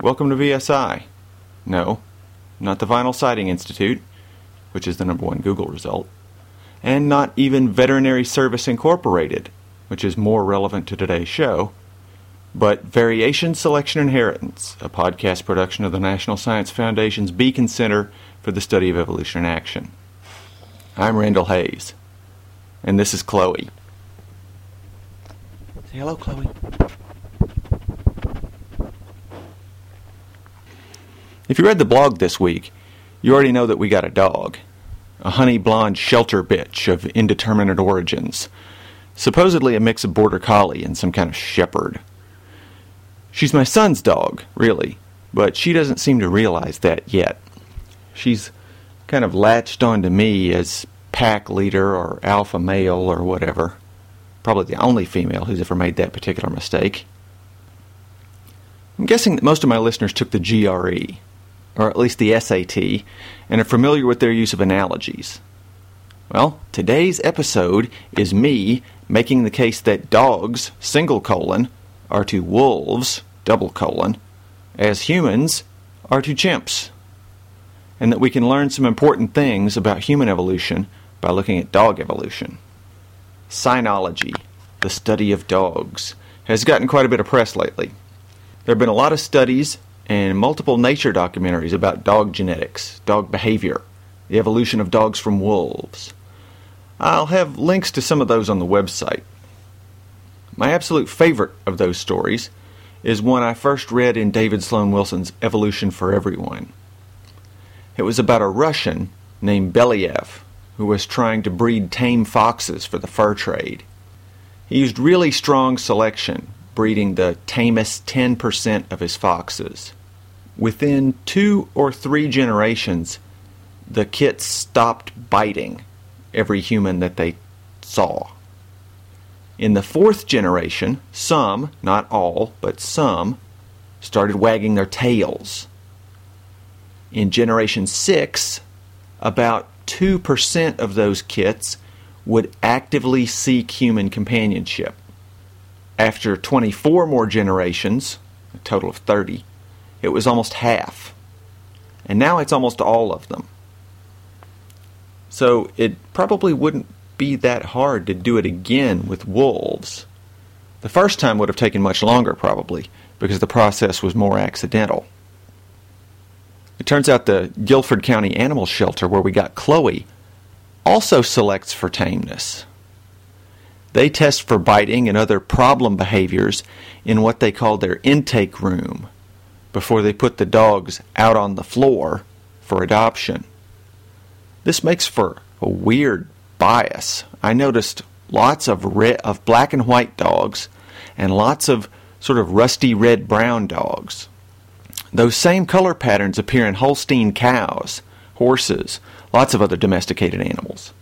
welcome to VSI. No, not the Vinyl Siding Institute, which is the number one Google result. And not even Veterinary Service Incorporated, which is more relevant to today's show. But Variation Selection Inheritance, a podcast production of the National Science Foundation's Beacon Center for the Study of Evolution in Action. I'm Randall Hayes, and this is Chloe. Say hello, Chloe. If you read the blog this week, you already know that we got a dog. A honey blonde shelter bitch of indeterminate origins. Supposedly a mix of border collie and some kind of shepherd. She's my son's dog, really, but she doesn't seem to realize that yet. She's kind of latched onto me as pack leader or alpha male or whatever. Probably the only female who's ever made that particular mistake. I'm guessing that most of my listeners took the GRE, or at least the SAT, and are familiar with their use of analogies. Well, today's episode is me making the case that dogs, single colon, are to wolves, double colon, as humans are to chimps. And that we can learn some important things about human evolution by looking at dog evolution. Cynology, the study of dogs, has gotten quite a bit of press lately. There have been a lot of studies and multiple nature documentaries about dog genetics, dog behavior, the evolution of dogs from wolves. I'll have links to some of those on the website. My absolute favorite of those stories is one I first read in David Sloan Wilson's Evolution for Everyone. It was about a Russian named Belyaev who was trying to breed tame foxes for the fur trade. He used really strong selection, breeding the tamest 10% of his foxes. Within two or three generations, the kits stopped biting every human that they saw. In the fourth generation, some, not all, but some, started wagging their tails. In generation six, about 2% of those kits would actively seek human companionship. After 24 more generations, a total of 30, it was almost half. And now it's almost all of them. So it probably wouldn't be that hard to do it again with wolves. The first time would have taken much longer, probably, because the process was more accidental. It turns out the Guilford County Animal Shelter, where we got Chloe, also selects for tameness. They test for biting and other problem behaviors in what they call their intake room before they put the dogs out on the floor for adoption. This makes for a weird bias. I noticed lots of of black and white dogs and lots of sort of rusty red brown dogs. Those same color patterns appear in Holstein cows, horses, lots of other domesticated animals.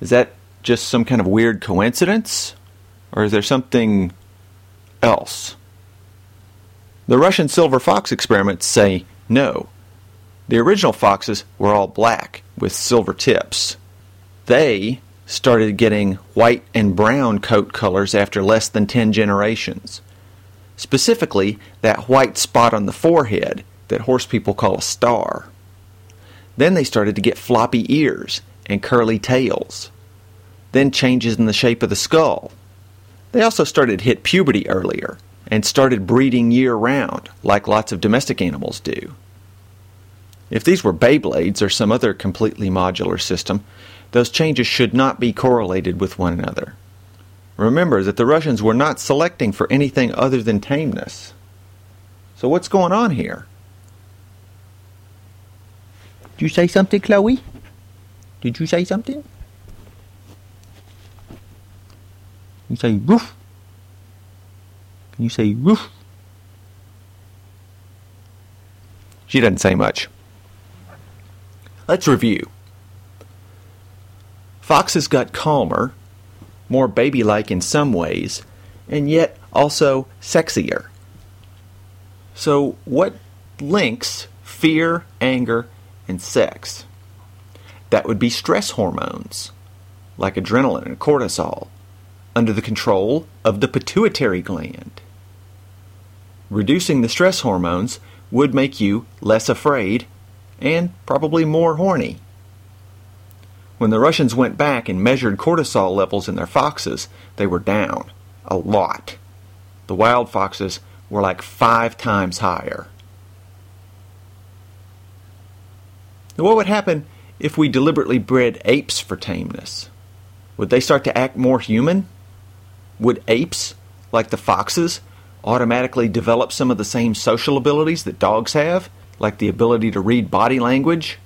Is that just some kind of weird coincidence? Or is there something else? The Russian silver fox experiments say no. The original foxes were all black with silver tips. They started getting white and brown coat colors after less than 10 generations specifically that white spot on the forehead that horse people call a star. Then they started to get floppy ears and curly tails. Then changes in the shape of the skull. They also started to hit puberty earlier and started breeding year round, like lots of domestic animals do. If these were Beyblades or some other completely modular system, those changes should not be correlated with one another. Remember that the Russians were not selecting for anything other than tameness. So what's going on here? Did you say something, Chloe? Did you say something? You say roof. Can you say roof? She doesn't say much. Let's review. Foxes got calmer more baby like in some ways, and yet also sexier. So, what links fear, anger, and sex? That would be stress hormones, like adrenaline and cortisol, under the control of the pituitary gland. Reducing the stress hormones would make you less afraid and probably more horny. When the Russians went back and measured cortisol levels in their foxes, they were down a lot. The wild foxes were like five times higher. Now, what would happen if we deliberately bred apes for tameness? Would they start to act more human? Would apes, like the foxes, automatically develop some of the same social abilities that dogs have, like the ability to read body language,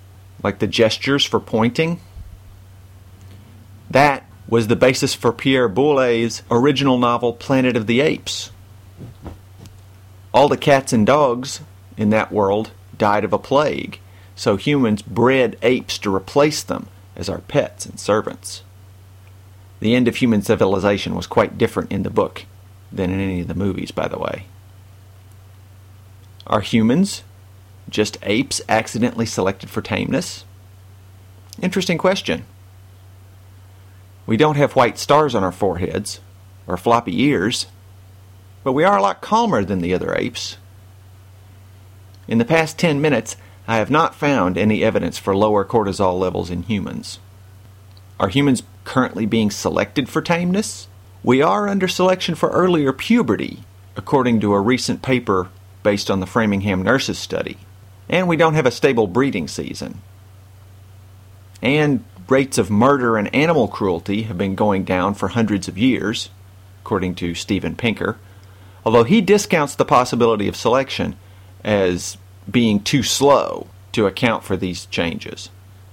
like the gestures for pointing? That was the basis for Pierre Boulle's original novel Planet of the Apes. All the cats and dogs in that world died of a plague, so humans bred apes to replace them as our pets and servants. The end of human civilization was quite different in the book than in any of the movies, by the way. Are humans just apes accidentally selected for tameness? Interesting question. We don't have white stars on our foreheads or floppy ears, but we are a lot calmer than the other apes. In the past 10 minutes, I have not found any evidence for lower cortisol levels in humans. Are humans currently being selected for tameness? We are under selection for earlier puberty, according to a recent paper based on the Framingham Nurses study. And we don't have a stable breeding season. And rates of murder and animal cruelty have been going down for hundreds of years, according to Steven Pinker, although he discounts the possibility of selection as being too slow to account for these changes.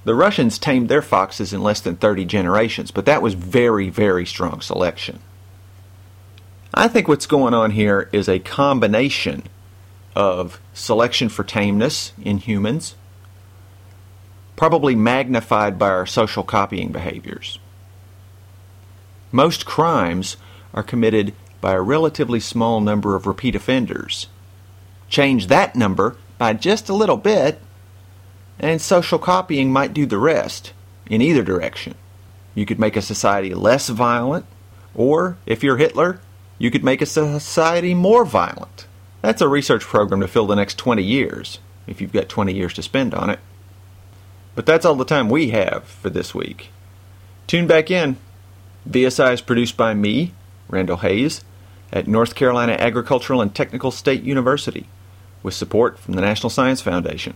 The Russians tamed their foxes in less than 30 generations, but that was very, very strong selection. I think what's going on here is a combination of selection for tameness in humans, probably magnified by our social copying behaviors. Most crimes are committed by a relatively small number of repeat offenders. Change that number by just a little bit, and social copying might do the rest in either direction. You could make a society less violent, or if you're Hitler, you could make a society more violent. That's a research program to fill the next 20 years, if you've got 20 years to spend on it. But that's all the time we have for this week. Tune back in. VSI is produced by me, Randall Hayes, at North Carolina Agricultural and Technical State University, with support from the National Science Foundation.